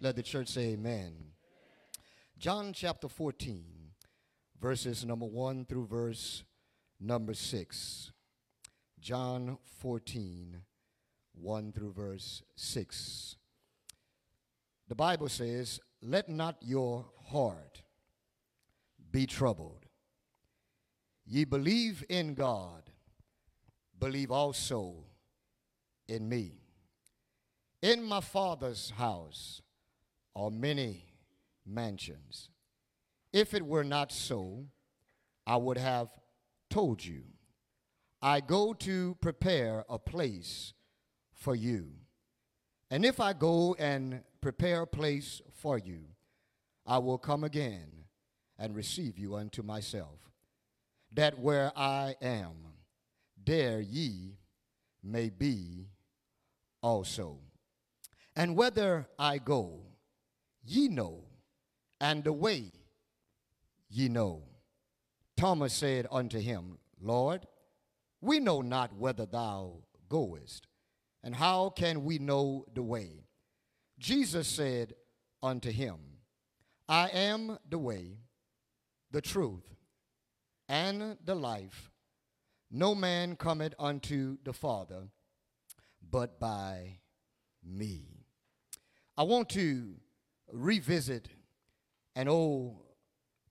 Let the church say amen. John chapter 14, verses number 1 through verse number 6. John 14, 1 through verse 6. The Bible says, Let not your heart be troubled. Ye believe in God, believe also in me. In my Father's house are many mansions. If it were not so, I would have told you. I go to prepare a place for you. And if I go and prepare a place for you, I will come again and receive you unto myself, that where I am, there ye may be also. And whether I go, ye know, and the way ye know. Thomas said unto him, Lord, we know not whither thou goest, and how can we know the way? Jesus said unto him, I am the way, the truth, and the life. No man cometh unto the Father but by me. I want to revisit an old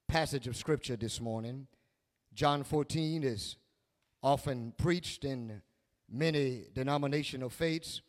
passage of scripture this morning. John 14 is often preached in many denominational faiths.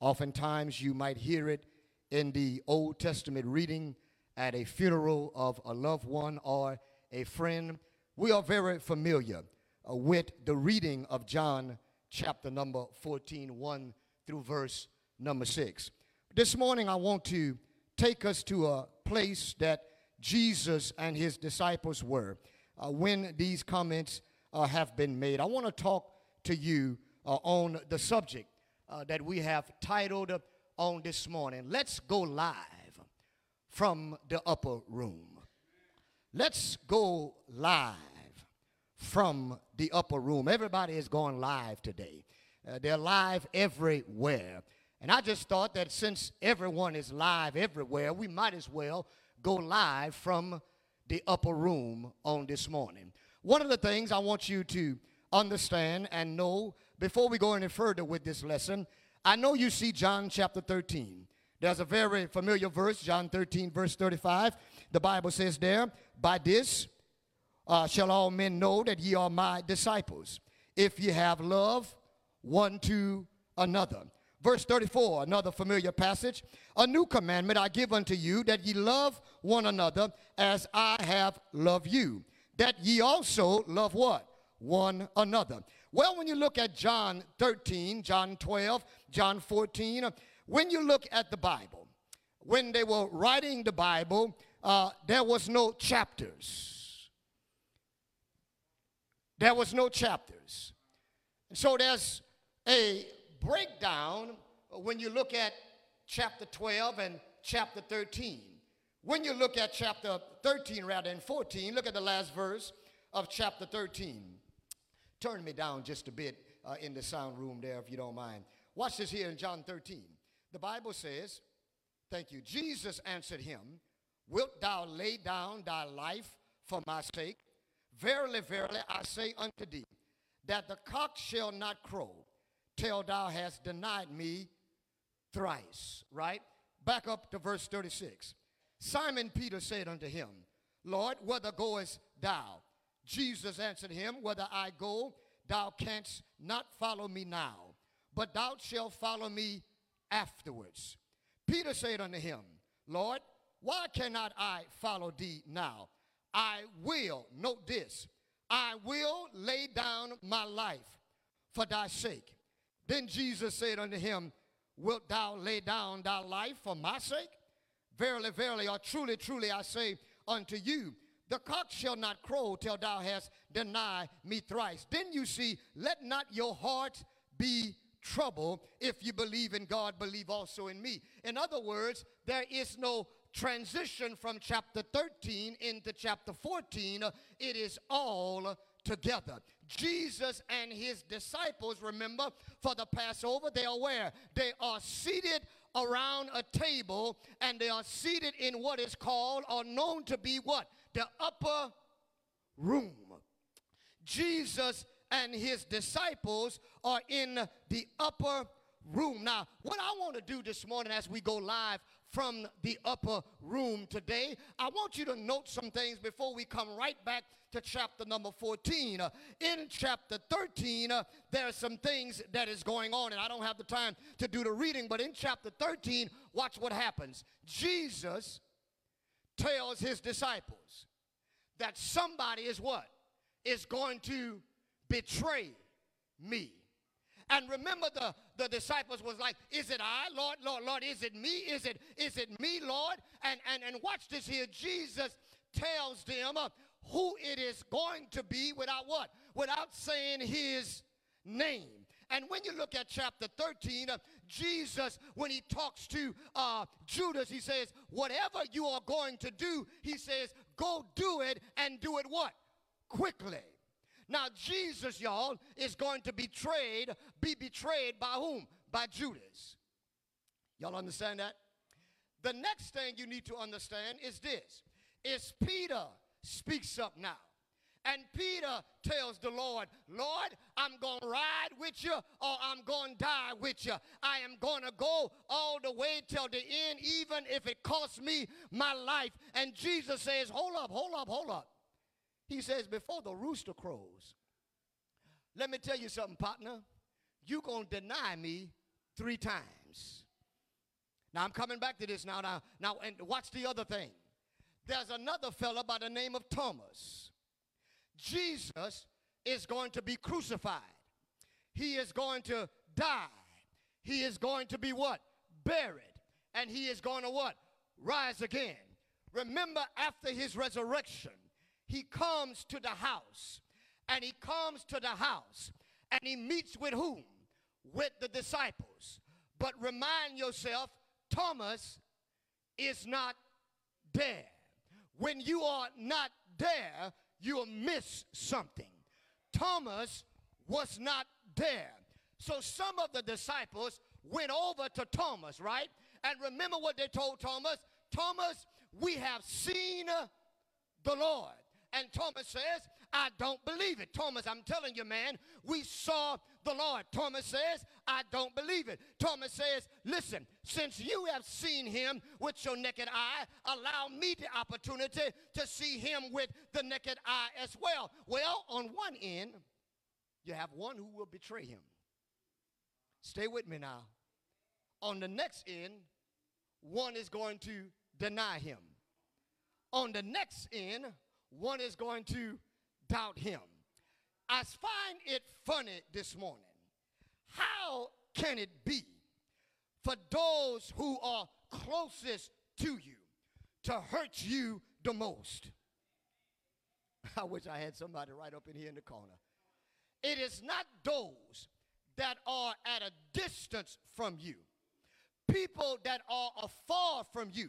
Oftentimes, you might hear it in the Old Testament reading at a funeral of a loved one or a friend. We are very familiar uh, with the reading of John chapter number 14, 1 through verse number 6. This morning, I want to take us to a place that Jesus and his disciples were uh, when these comments uh, have been made. I want to talk to you uh, on the subject uh, that we have titled on this morning. Let's go live from the upper room. Let's go live from the upper room. Everybody is going live today. Uh, they're live everywhere. And I just thought that since everyone is live everywhere, we might as well go live from the upper room on this morning. One of the things I want you to understand and know before we go any further with this lesson, I know you see John chapter 13. There's a very familiar verse, John 13, verse 35. The Bible says there, By this uh, shall all men know that ye are my disciples, if ye have love one to another. Verse 34, another familiar passage. A new commandment I give unto you, that ye love one another as I have loved you. That ye also love what? One another. Well, when you look at John 13, John 12, John 14, when you look at the Bible, when they were writing the Bible, uh, there was no chapters. There was no chapters. So there's a breakdown when you look at chapter 12 and chapter 13. When you look at chapter 13 rather than 14, look at the last verse of chapter 13. Turn me down just a bit uh, in the sound room there if you don't mind. Watch this here in John 13. The Bible says, Thank you. Jesus answered him, Wilt thou lay down thy life for my sake? Verily, verily, I say unto thee, that the cock shall not crow till thou hast denied me thrice. Right? Back up to verse 36. Simon Peter said unto him, Lord, whither goest thou? Jesus answered him, Whether I go, thou canst not follow me now, but thou shalt follow me afterwards. Peter said unto him, Lord, why cannot I follow thee now? I will, note this, I will lay down my life for thy sake. Then Jesus said unto him, Wilt thou lay down thy life for my sake? Verily, verily, or truly, truly, I say unto you, the cock shall not crow till thou hast denied me thrice. Then you see, let not your heart be troubled. If you believe in God, believe also in me. In other words, there is no transition from chapter 13 into chapter 14. It is all together. Jesus and his disciples, remember, for the Passover, they are where? They are seated around a table and they are seated in what is called or known to be what? The upper room. Jesus and his disciples are in the upper room. Now, what I want to do this morning as we go live from the upper room today, I want you to note some things before we come right back to chapter number 14. Uh, in chapter 13, uh, there are some things that is going on, and I don't have the time to do the reading, but in chapter 13, watch what happens. Jesus tells his disciples that somebody is what? Is going to betray me. And remember the, the disciples was like, is it I, Lord, Lord, Lord, is it me? Is it, is it me, Lord? And, and, and watch this here. Jesus tells them uh, who it is going to be without what? Without saying his name. And when you look at chapter 13, uh, Jesus, when he talks to uh, Judas, he says, whatever you are going to do, he says, go do it and do it what? Quickly. Now, Jesus, y'all, is going to betrayed, be betrayed by whom? By Judas. Y'all understand that? The next thing you need to understand is this is Peter speaks up now. And Peter tells the Lord, Lord, I'm going to ride with you or I'm going to die with you. I am going to go all the way till the end, even if it costs me my life. And Jesus says, Hold up, hold up, hold up. He says, Before the rooster crows, let me tell you something, partner. You're going to deny me three times. Now, I'm coming back to this now. Now, now and watch the other thing. There's another fella by the name of Thomas. Jesus is going to be crucified. He is going to die. He is going to be what? Buried. And he is going to what? Rise again. Remember, after his resurrection, he comes to the house. And he comes to the house and he meets with whom? With the disciples. But remind yourself, Thomas is not there. When you are not there, you'll miss something. Thomas was not there. So some of the disciples went over to Thomas, right? And remember what they told Thomas? Thomas, we have seen the Lord. And Thomas says, I don't believe it. Thomas, I'm telling you, man, we saw the Lord. Thomas says, I don't believe it. Thomas says, listen, since you have seen him with your naked eye, allow me the opportunity to see him with the naked eye as well. Well, on one end, you have one who will betray him. Stay with me now. On the next end, one is going to deny him. On the next end, one is going to doubt him. I find it funny this morning. How can it be for those who are closest to you to hurt you the most? I wish I had somebody right up in here in the corner. It is not those that are at a distance from you, people that are afar from you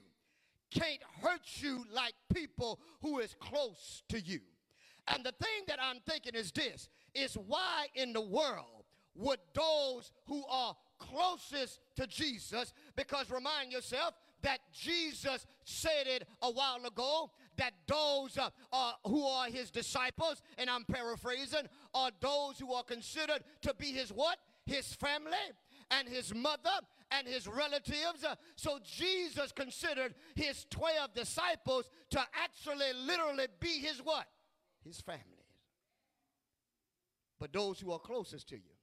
can't hurt you like people who is close to you. And the thing that I'm thinking is this is why in the world would those who are closest to Jesus, because remind yourself that Jesus said it a while ago that those uh, uh, who are his disciples, and I'm paraphrasing, are those who are considered to be his what? His family and his mother and his relatives. Uh, so Jesus considered his 12 disciples to actually literally be his what? His family. But those who are closest to you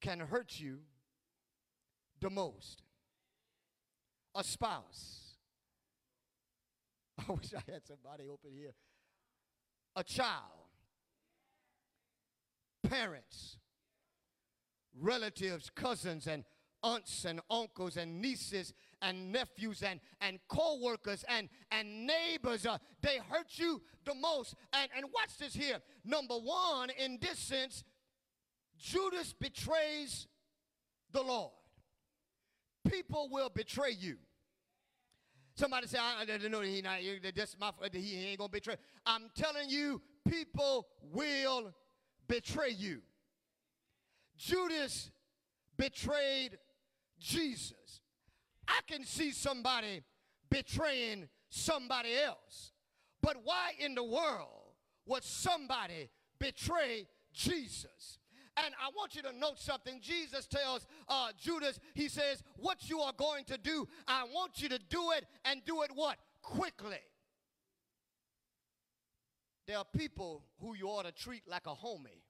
can hurt you the most. A spouse. I wish I had somebody open here. A child. Parents relatives, cousins, and aunts and uncles and nieces and nephews and, and co-workers and, and neighbors. Uh, they hurt you the most. And, and watch this here. Number one, in this sense, Judas betrays the Lord. People will betray you. Somebody say, I, I know he not, that's my, he ain't gonna betray. I'm telling you, people will betray you. Judas betrayed Jesus. I can see somebody betraying somebody else. But why in the world would somebody betray Jesus? And I want you to note something. Jesus tells uh, Judas, he says, What you are going to do, I want you to do it and do it what? Quickly. There are people who you ought to treat like a homie.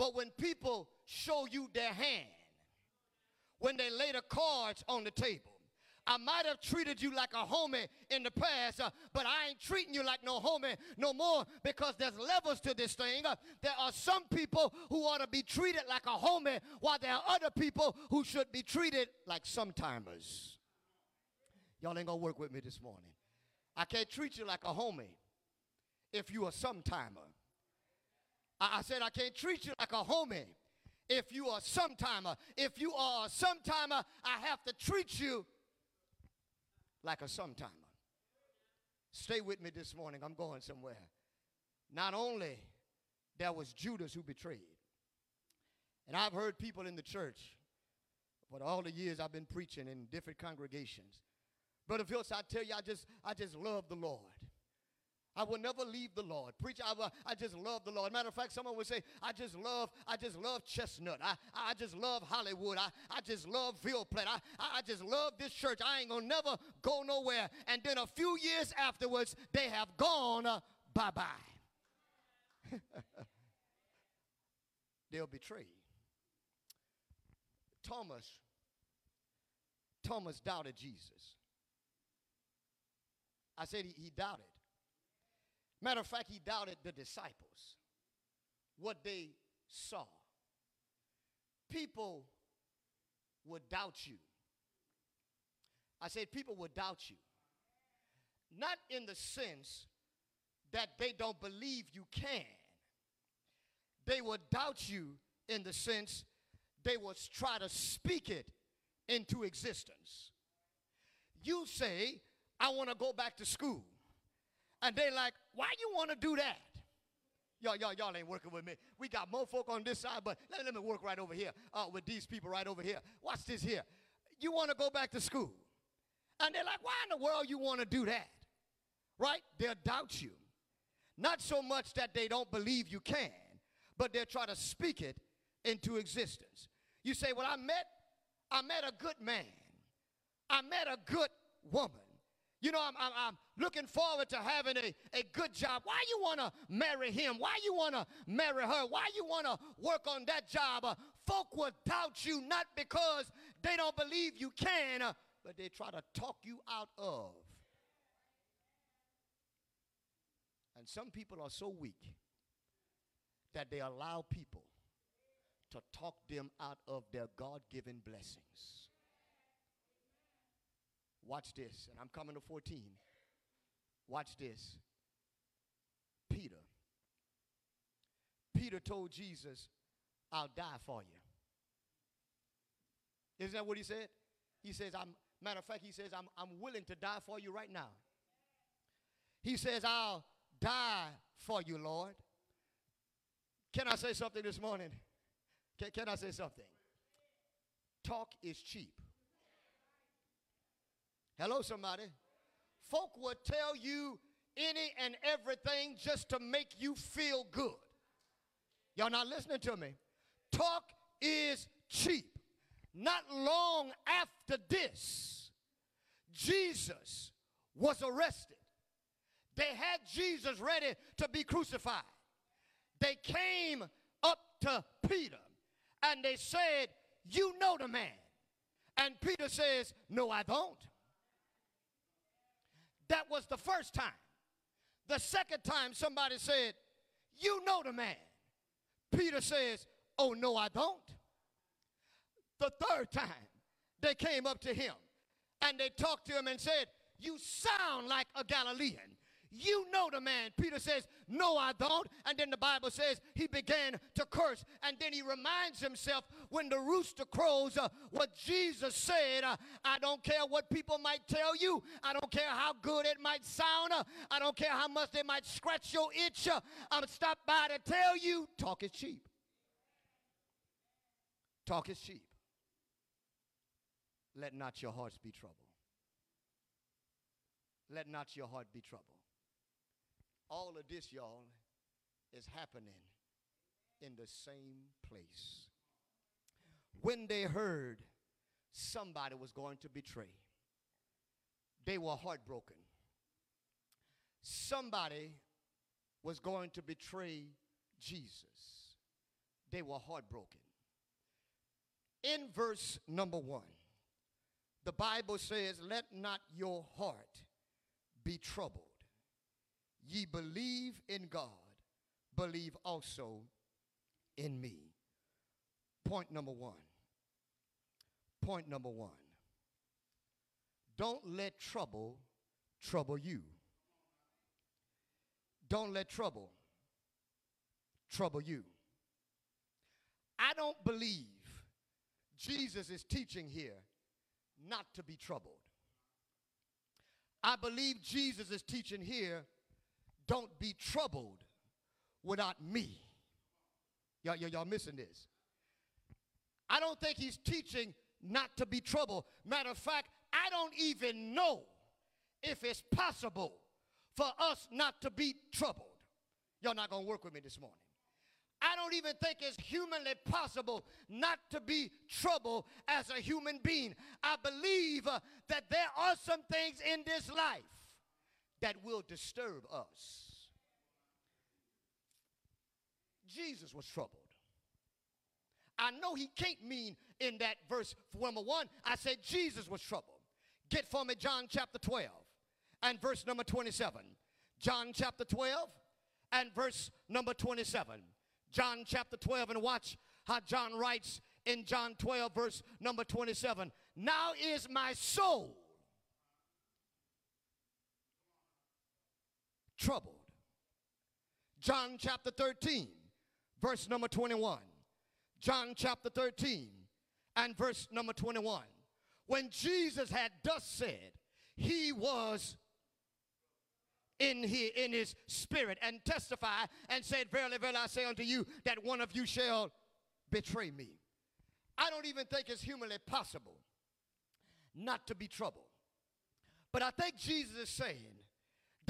But when people show you their hand, when they lay the cards on the table, I might have treated you like a homie in the past, uh, but I ain't treating you like no homie no more because there's levels to this thing. Uh, there are some people who ought to be treated like a homie, while there are other people who should be treated like sometimers. Y'all ain't gonna work with me this morning. I can't treat you like a homie if you are sometimer. I, I said I can't treat you like a homie if you are sometimer. Uh, if you are a sometimer, uh, I have to treat you like a sometimer. Stay with me this morning. I'm going somewhere. Not only there was Judas who betrayed, and I've heard people in the church, for all the years I've been preaching in different congregations. Brother Phillips, I tell you, I just, I just love the Lord. I will never leave the Lord. Preach, I, I just love the Lord. Matter of fact, someone would say, I just love, I just love Chestnut. I, I just love Hollywood. I, I just love Ville Platte. I, I just love this church. I ain't gonna never go nowhere. And then a few years afterwards, they have gone uh, bye-bye. They'll betray. Thomas, Thomas doubted Jesus. I said he, he doubted. Matter of fact, he doubted the disciples, what they saw. People would doubt you. I said, people would doubt you. Not in the sense that they don't believe you can, they would doubt you in the sense they would try to speak it into existence. You say, I want to go back to school. And they like, why you want to do that? Y'all, y'all, y'all ain't working with me. We got more folk on this side, but let, let me work right over here uh, with these people right over here. Watch this here. You want to go back to school. And they're like, why in the world you want to do that? Right? They'll doubt you. Not so much that they don't believe you can, but they'll try to speak it into existence. You say, well, I met, I met a good man. I met a good woman. You know, I'm, I'm, I'm, looking forward to having a, a good job. Why you want to marry him? Why you want to marry her? Why you want to work on that job? Uh, folk will doubt you not because they don't believe you can, uh, but they try to talk you out of. And some people are so weak that they allow people to talk them out of their God given blessings. Watch this, and I'm coming to 14. Watch this. Peter. Peter told Jesus, I'll die for you. Isn't that what he said? He says, I'm, matter of fact, he says, I'm, I'm willing to die for you right now. He says, I'll die for you, Lord. Can I say something this morning? Can, can I say something? Talk is cheap. Hello, somebody. Folk will tell you any and everything just to make you feel good. Y'all not listening to me. Talk is cheap. Not long after this, Jesus was arrested. They had Jesus ready to be crucified. They came up to Peter and they said, You know the man. And Peter says, No, I don't. That was the first time. The second time somebody said, You know the man. Peter says, Oh, no, I don't. The third time they came up to him and they talked to him and said, You sound like a Galilean. You know the man. Peter says, No, I don't. And then the Bible says he began to curse. And then he reminds himself when the rooster crows uh, what Jesus said uh, I don't care what people might tell you, I don't care how good it might sound, uh, I don't care how much they might scratch your itch. Uh, I'm stopped by to tell you talk is cheap. Talk is cheap. Let not your hearts be troubled. Let not your heart be troubled. All of this, y'all, is happening in the same place. When they heard somebody was going to betray, they were heartbroken. Somebody was going to betray Jesus. They were heartbroken. In verse number one, the Bible says, Let not your heart be troubled. Ye believe in God, believe also in me. Point number one. Point number one. Don't let trouble trouble you. Don't let trouble trouble you. I don't believe Jesus is teaching here not to be troubled. I believe Jesus is teaching here don't be troubled without me. Y'all, y'all, missing this. I don't think he's teaching not to be troubled. Matter of fact, I don't even know if it's possible for us not to be troubled. Y'all not to work with me this morning. I don't even think it's humanly possible not to be troubled as a human being. I believe uh, that there are some things in this life that will disturb us. Jesus was troubled. I know he can't mean in that verse number one. I said Jesus was troubled. Get for me John chapter 12 and verse number 27. John chapter 12 and verse number 27. John chapter 12 and watch how John writes in John 12 verse number 27. Now is my soul troubled. John chapter 13 verse number 21. John chapter 13 and verse number 21. When Jesus had thus said, he was in, his, in his spirit and testify and said, Verily, verily, I say unto you that one of you shall betray me. I don't even think it's humanly possible not to be troubled. But I think Jesus is saying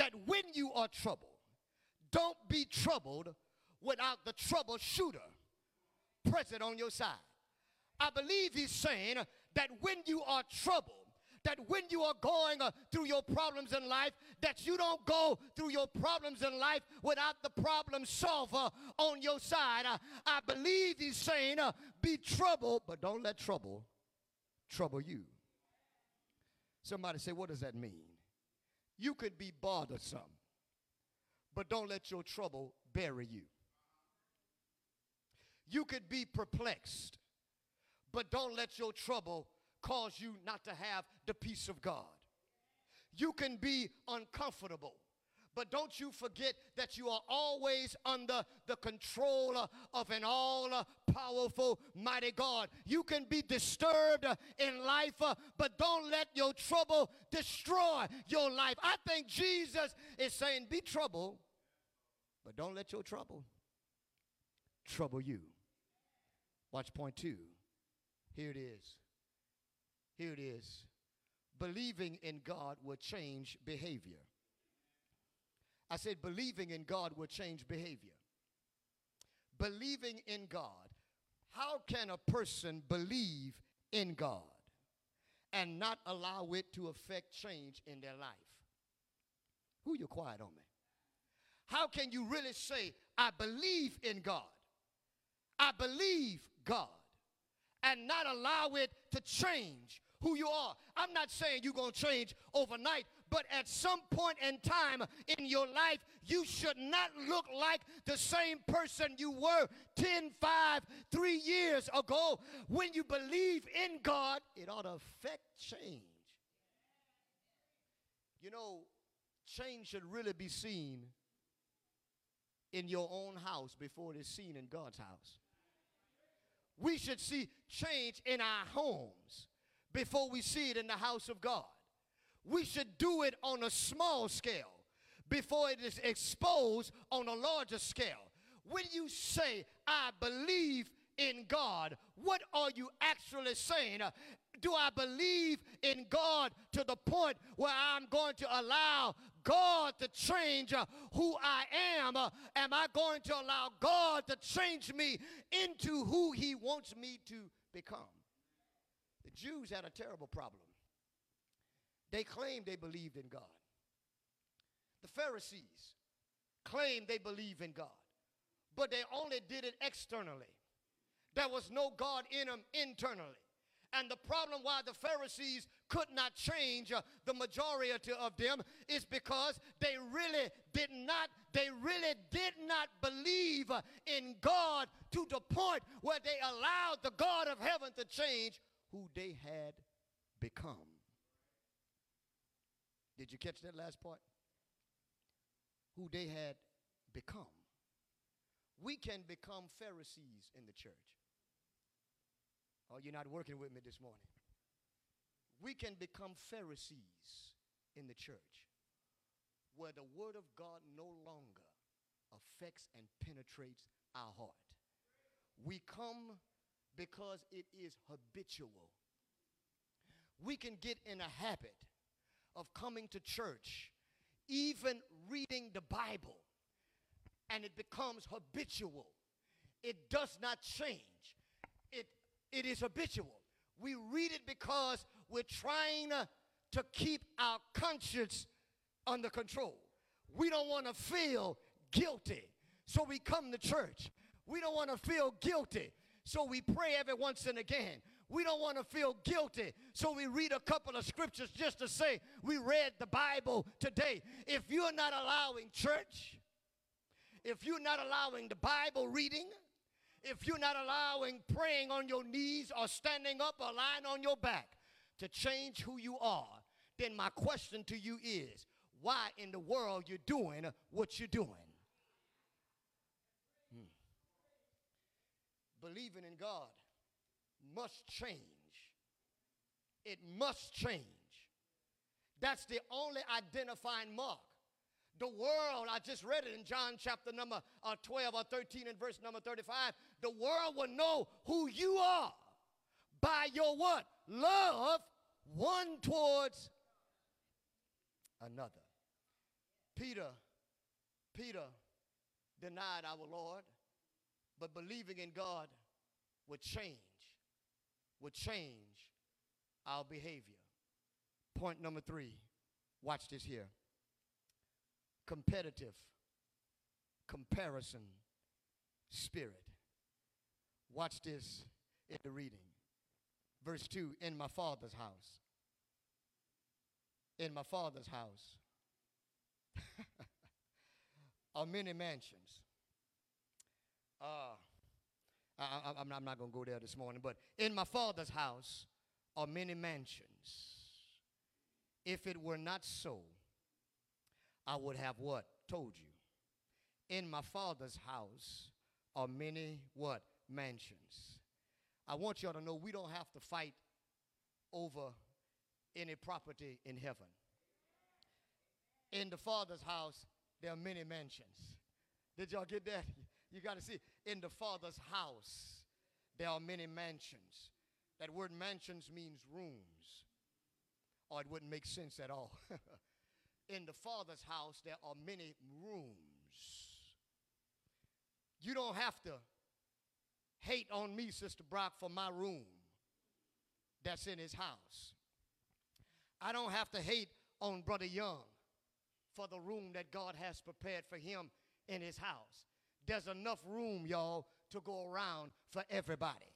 that when you are troubled, don't be troubled without the troubleshooter present on your side. I believe he's saying that when you are troubled, that when you are going uh, through your problems in life, that you don't go through your problems in life without the problem solver on your side. I believe he's saying, uh, be troubled, but don't let trouble trouble you. Somebody say, what does that mean? You could be bothersome, but don't let your trouble bury you. You could be perplexed, but don't let your trouble cause you not to have the peace of God. You can be uncomfortable, but don't you forget that you are always under the control uh, of an all powerful, mighty God. You can be disturbed uh, in life, uh, but don't let your trouble destroy your life. I think Jesus is saying, Be troubled, but don't let your trouble trouble you. Watch point two. Here it is. Here it is. Believing in God will change behavior. I said, believing in God will change behavior. Believing in God. How can a person believe in God and not allow it to affect change in their life? Who you quiet on me? How can you really say, I believe in God? I believe God and not allow it to change who you are. I'm not saying you're going to change overnight, but at some point in time in your life, you should not look like the same person you were 10, 5, 3 years ago. When you believe in God, it ought to affect change. You know, change should really be seen in your own house before it is seen in God's house we should see change in our homes before we see it in the house of God. We should do it on a small scale before it is exposed on a larger scale. When you say, I believe in God, what are you actually saying? Do I believe in God to the point where I'm going to allow God to change uh, who I am? Uh, am I going to allow God to change me into who He wants me to become? The Jews had a terrible problem. They claimed they believed in God. The Pharisees claimed they believe in God, but they only did it externally. There was no God in them internally. And the problem why the Pharisees could not change uh, the majority of them is because they really did not they really did not believe uh, in God to the point where they allowed the God of heaven to change who they had become. Did you catch that last part? Who they had become. We can become Pharisees in the church. Oh, you're not working with me this morning. We can become Pharisees in the church where the Word of God no longer affects and penetrates our heart. We come because it is habitual. We can get in a habit of coming to church, even reading the Bible, and it becomes habitual. It does not change. It it is habitual. We read it because we're trying to keep our conscience under control. We don't want to feel guilty, so we come to church. We don't want to feel guilty, so we pray every once and again. We don't want to feel guilty, so we read a couple of scriptures just to say we read the Bible today. If you're not allowing church, if you're not allowing the Bible reading, if you're not allowing praying on your knees or standing up or lying on your back to change who you are, then my question to you is why in the world you're doing what you're doing? Hmm. Believing in God must change. It must change. That's the only identifying mark the world, I just read it in John chapter number uh, 12 or 13 and verse number 35. The world will know who you are by your what? Love one towards another. Peter, Peter denied our Lord, but believing in God would change, would change our behavior. Point number three. Watch this here competitive comparison spirit. Watch this in the reading. Verse 2 In my father's house. In my father's house are many mansions. Uh, I, am not, not going to go there this morning, but in my father's house are many mansions. If it were not so, I would have what? Told you. In my father's house are many what? Mansions. I want y'all to know we don't have to fight over any property in heaven. In the father's house, there are many mansions. Did y'all get that? You got to see. In the father's house, there are many mansions. That word mansions means rooms, or it wouldn't make sense at all. in the Father's house, there are many rooms. You don't have to hate on me, Sister Brock, for my room that's in his house. I don't have to hate on Brother Young for the room that God has prepared for him in his house. There's enough room, y'all, to go around for everybody.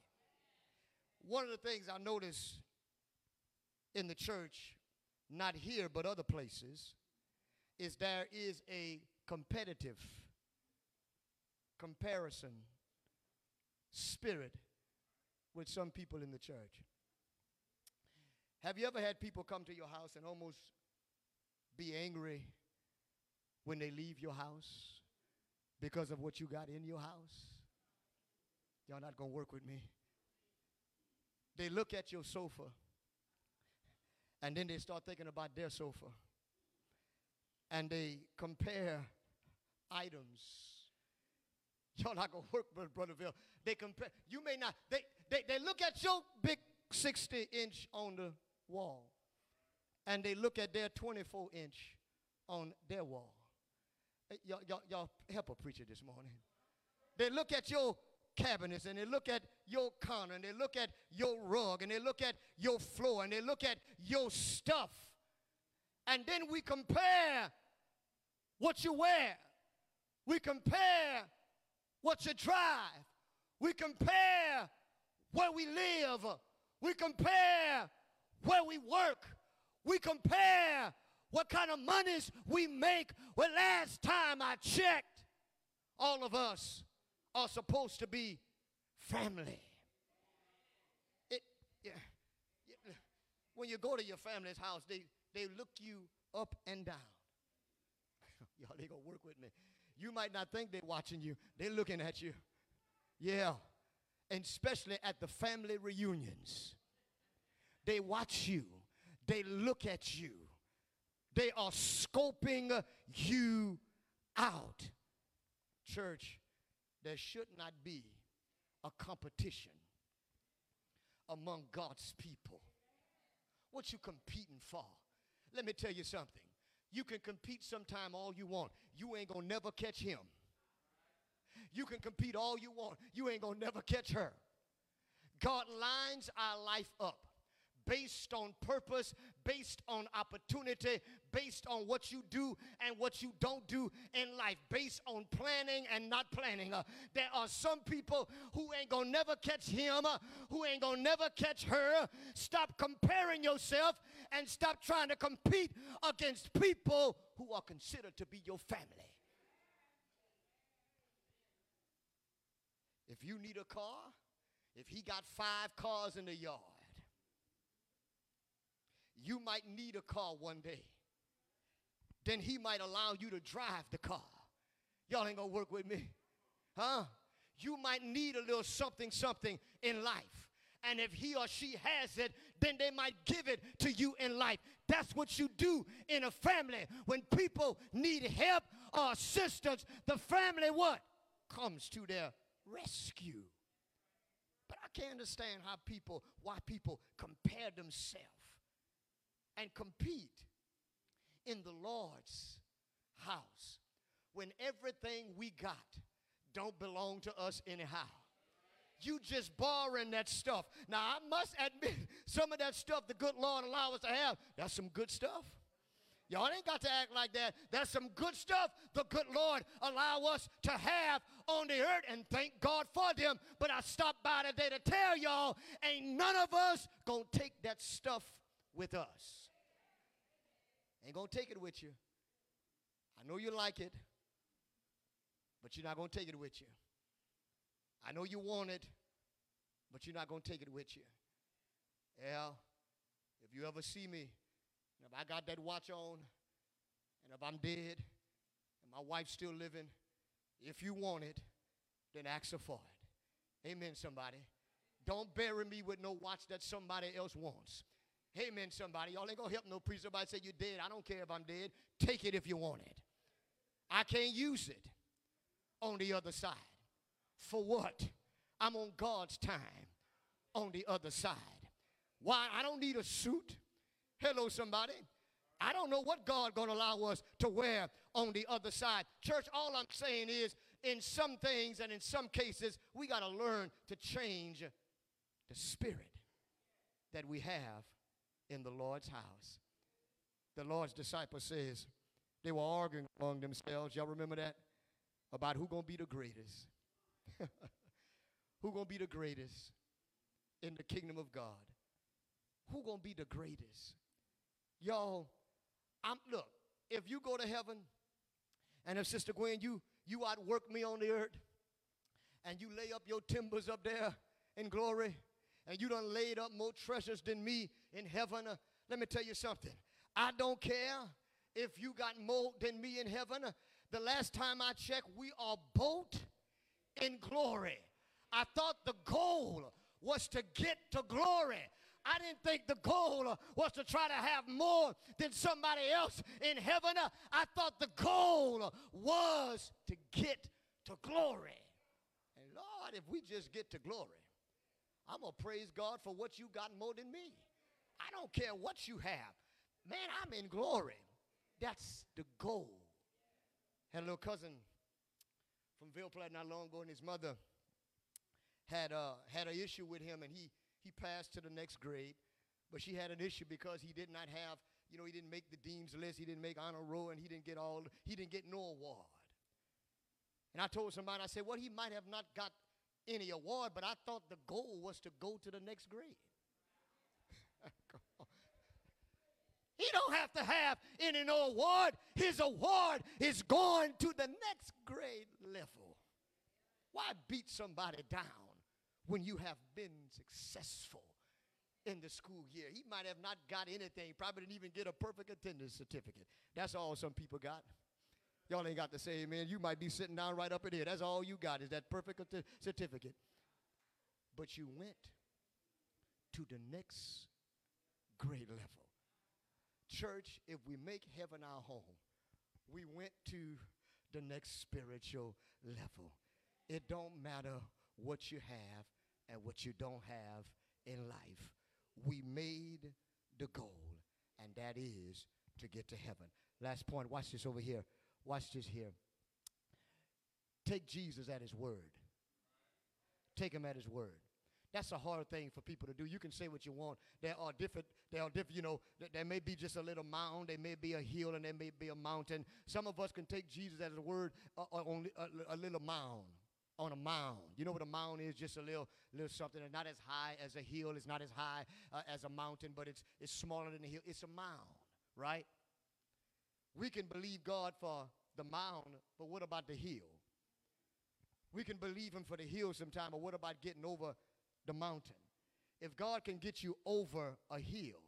One of the things I notice in the church, not here but other places, is there is a competitive comparison spirit with some people in the church. Have you ever had people come to your house and almost be angry when they leave your house because of what you got in your house? Y'all not going to work with me. They look at your sofa and then they start thinking about their sofa and they compare items Y'all not gonna work, Brother Brotherville. They compare. You may not. They, they they look at your big 60 inch on the wall, and they look at their 24 inch on their wall. Y'all, y'all, y'all help a preacher this morning. They look at your cabinets and they look at your counter and they look at your rug and they look at your floor and they look at your stuff. And then we compare what you wear. We compare what you drive. We compare where we live. We compare where we work. We compare what kind of monies we make. Well, last time I checked, all of us are supposed to be family. It, yeah, yeah, when you go to your family's house, they, they look you up and down. Y'all, they gonna work with me. You might not think they're watching you. They're looking at you. Yeah. And especially at the family reunions. They watch you. They look at you. They are scoping you out. Church, there should not be a competition among God's people. What you competing for? Let me tell you something. You can compete sometime all you want. You ain't gonna never catch him. You can compete all you want. You ain't gonna never catch her. God lines our life up based on purpose, based on opportunity, based on what you do and what you don't do in life, based on planning and not planning. Uh, there are some people who ain't gonna never catch him, uh, who ain't gonna never catch her. Stop comparing yourself and stop trying to compete against people who are considered to be your family. If you need a car, if he got five cars in the yard, you might need a car one day. Then he might allow you to drive the car. Y'all ain't gonna work with me. Huh? You might need a little something, something in life. And if he or she has it, then they might give it to you in life. That's what you do in a family. When people need help or assistance, the family what? Comes to their rescue. But I can't understand how people, why people compare themselves and compete in the Lord's house when everything we got don't belong to us anyhow. You just borrowing that stuff. Now I must admit, some of that stuff the good Lord allow us to have, that's some good stuff. Y'all ain't got to act like that. That's some good stuff the good Lord allow us to have on the earth and thank God for them. But I stopped by today to tell y'all ain't none of us gonna take that stuff with us. Ain't gonna take it with you. I know you like it, but you're not gonna take it with you. I know you want it, but you're not gonna take it with you. Yeah, if you ever see me, if I got that watch on, and if I'm dead, and my wife's still living, if you want it, then ask her for it. Amen, somebody. Don't bury me with no watch that somebody else wants. Amen, somebody. Y'all ain't gonna help no priest. Somebody say you're dead. I don't care if I'm dead. Take it if you want it. I can't use it on the other side. For what? I'm on God's time on the other side. Why? I don't need a suit. Hello, somebody. I don't know what God gonna allow us to wear on the other side. Church, all I'm saying is in some things and in some cases, we gotta learn to change the spirit that we have in the Lord's house. The Lord's disciple says they were arguing among themselves. Y'all remember that? About who gonna be the greatest. who gonna be the greatest in the kingdom of God? Who gonna be the greatest? Y'all, I'm look, if you go to heaven, and if Sister Gwen, you you outwork me on the earth, and you lay up your timbers up there in glory, and you done laid up more treasures than me in heaven. Uh, let me tell you something. I don't care if you got more than me in heaven. Uh, the last time I checked, we are both in glory. I thought the goal was to get to glory. I didn't think the goal uh, was to try to have more than somebody else in heaven. Uh, I thought the goal was to get to glory. And Lord, if we just get to glory, I'm going to praise God for what you got more than me. I don't care what you have. Man, I'm in glory. That's the goal. Had a little cousin from Ville Platte not long ago, and his mother had uh, had an issue with him, and he he passed to the next grade. But she had an issue because he did not have, you know, he didn't make the dean's list, he didn't make honor roll, and he didn't get all, he didn't get no award. And I told somebody, I said, well, he might have not got any award, but I thought the goal was to go to the next grade. he don't have to have any no award. His award is going to the next grade level. Why beat somebody down when you have been successful in the school year? He might have not got anything, probably didn't even get a perfect attendance certificate. That's all some people got. Y'all ain't got to say amen. You might be sitting down right up in here. That's all you got is that perfect certificate. But you went to the next grade level. Church, if we make heaven our home, we went to the next spiritual level. It don't matter what you have and what you don't have in life. We made the goal, and that is to get to heaven. Last point, watch this over here. Watch this here. Take Jesus at his word. Take him at his word. That's a hard thing for people to do. You can say what you want. There are different, there are different, you know, there may be just a little mound, there may be a hill, and there may be a mountain. Some of us can take Jesus at his word uh, uh on a, a little mound on a mound. You know what a mound is? Just a little, little something. It's not as high as a hill. It's not as high uh, as a mountain, but it's it's smaller than a hill. It's a mound, right? We can believe God for the mound, but what about the hill? We can believe Him for the hill sometime, but what about getting over the mountain? If God can get you over a hill,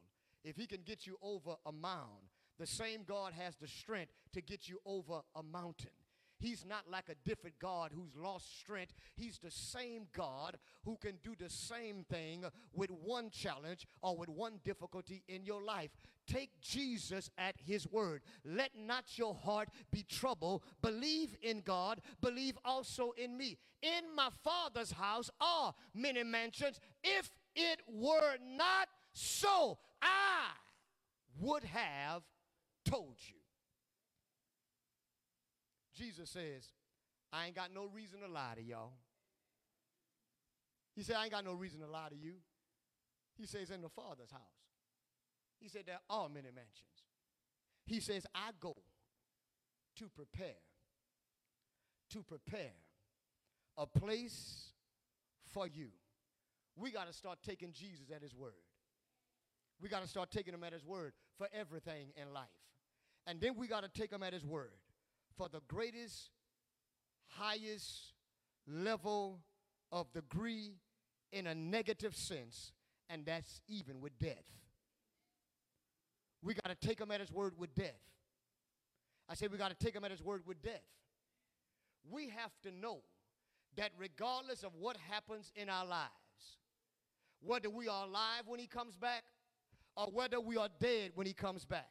if He can get you over a mound, the same God has the strength to get you over a mountain. He's not like a different God who's lost strength. He's the same God who can do the same thing with one challenge or with one difficulty in your life. Take Jesus at his word. Let not your heart be troubled. Believe in God. Believe also in me. In my Father's house are many mansions. If it were not so, I would have told you. Jesus says, I ain't got no reason to lie to y'all. He said, I ain't got no reason to lie to you. He says, in the Father's house. He said, there are many mansions. He says, I go to prepare, to prepare a place for you. We got to start taking Jesus at his word. We got to start taking him at his word for everything in life. And then we got to take him at his word for the greatest, highest level of degree in a negative sense, and that's even with death. We got to take him at his word with death. I say we got to take him at his word with death. We have to know that regardless of what happens in our lives, whether we are alive when he comes back or whether we are dead when he comes back,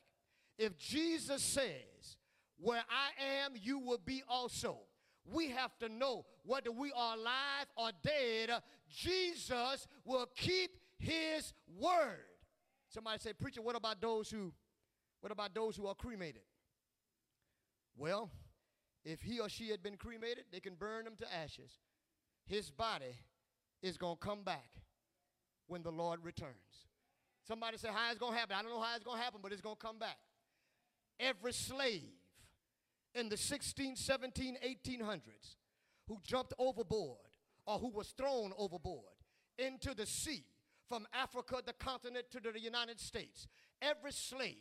if Jesus says where I am, you will be also. We have to know whether we are alive or dead, Jesus will keep his word. Somebody say, preacher, what about those who what about those who are cremated? Well, if he or she had been cremated, they can burn them to ashes. His body is going to come back when the Lord returns. Somebody say, how it's going to happen. I don't know how it's going to happen, but it's going to come back. Every slave in the 16, 17, 1800s who jumped overboard or who was thrown overboard into the sea from Africa, the continent, to the United States. Every slave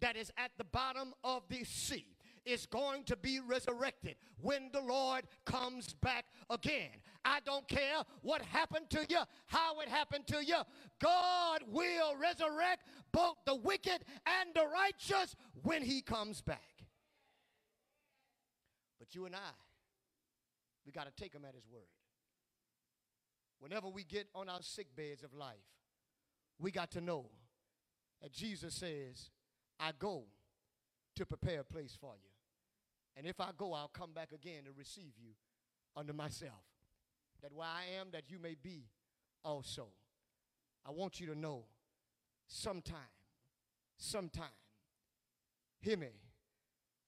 that is at the bottom of the sea is going to be resurrected when the Lord comes back again. I don't care what happened to you, how it happened to you. God will resurrect both the wicked and the righteous when he comes back. But you and I, we got to take him at his word. Whenever we get on our sick beds of life, we got to know that Jesus says, I go to prepare a place for you. And if I go, I'll come back again to receive you unto myself. that where I am, that you may be also. I want you to know sometime, sometime, hear me,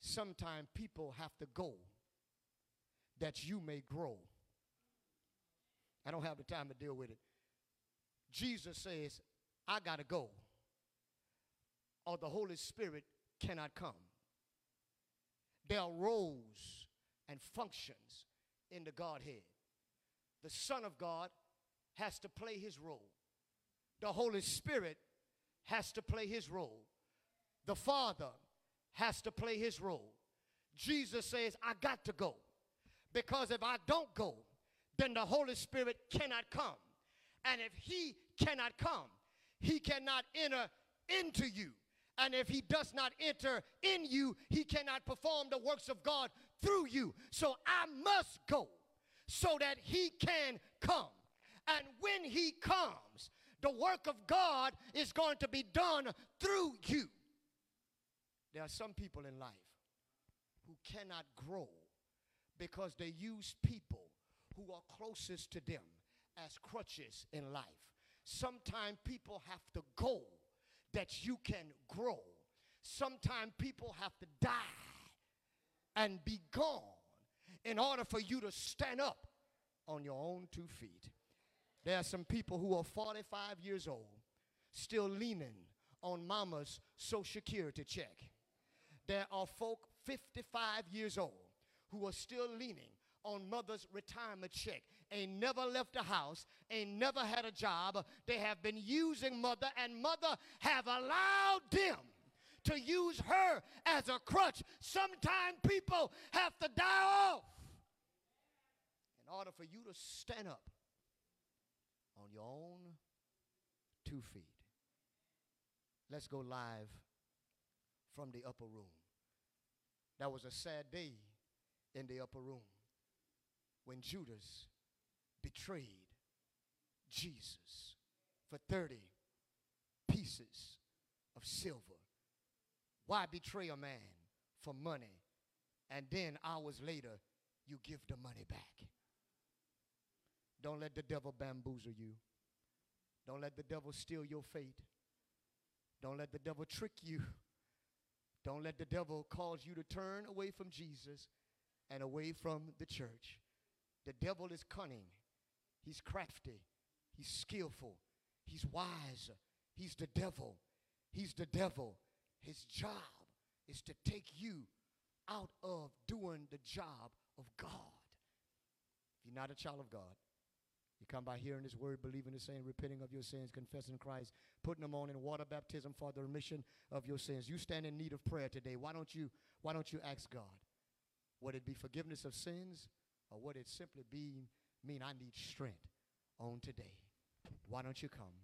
sometime people have to go that you may grow. I don't have the time to deal with it. Jesus says, I got to go, or the Holy Spirit cannot come. There are roles and functions in the Godhead. The Son of God has to play his role, the Holy Spirit has to play his role, the Father has to play his role. Jesus says, I got to go because if I don't go, then the Holy Spirit cannot come. And if he cannot come, he cannot enter into you. And if he does not enter in you, he cannot perform the works of God through you. So I must go so that he can come. And when he comes, the work of God is going to be done through you. There are some people in life who cannot grow because they use people who are closest to them as crutches in life. Sometimes people have to go that you can grow. Sometimes people have to die and be gone in order for you to stand up on your own two feet. There are some people who are 45 years old still leaning on mama's social security check. There are folk 55 years old who are still leaning on mother's retirement check. Ain't never left the house, ain't never had a job. They have been using mother, and mother have allowed them to use her as a crutch. Sometimes people have to die off in order for you to stand up on your own two feet. Let's go live from the upper room. That was a sad day in the upper room when Judas betrayed Jesus for 30 pieces of silver. Why betray a man for money and then hours later you give the money back? Don't let the devil bamboozle you. Don't let the devil steal your fate. Don't let the devil trick you. Don't let the devil cause you to turn away from Jesus and away from the church. The devil is cunning, he's crafty, he's skillful, he's wise. He's the devil. He's the devil. His job is to take you out of doing the job of God. If you're not a child of God, you come by hearing His word, believing the same, repenting of your sins, confessing Christ, putting them on in water baptism for the remission of your sins. You stand in need of prayer today. Why don't you, why don't you ask God? Would it be forgiveness of sins? Or would it simply be mean I need strength on today? Why don't you come?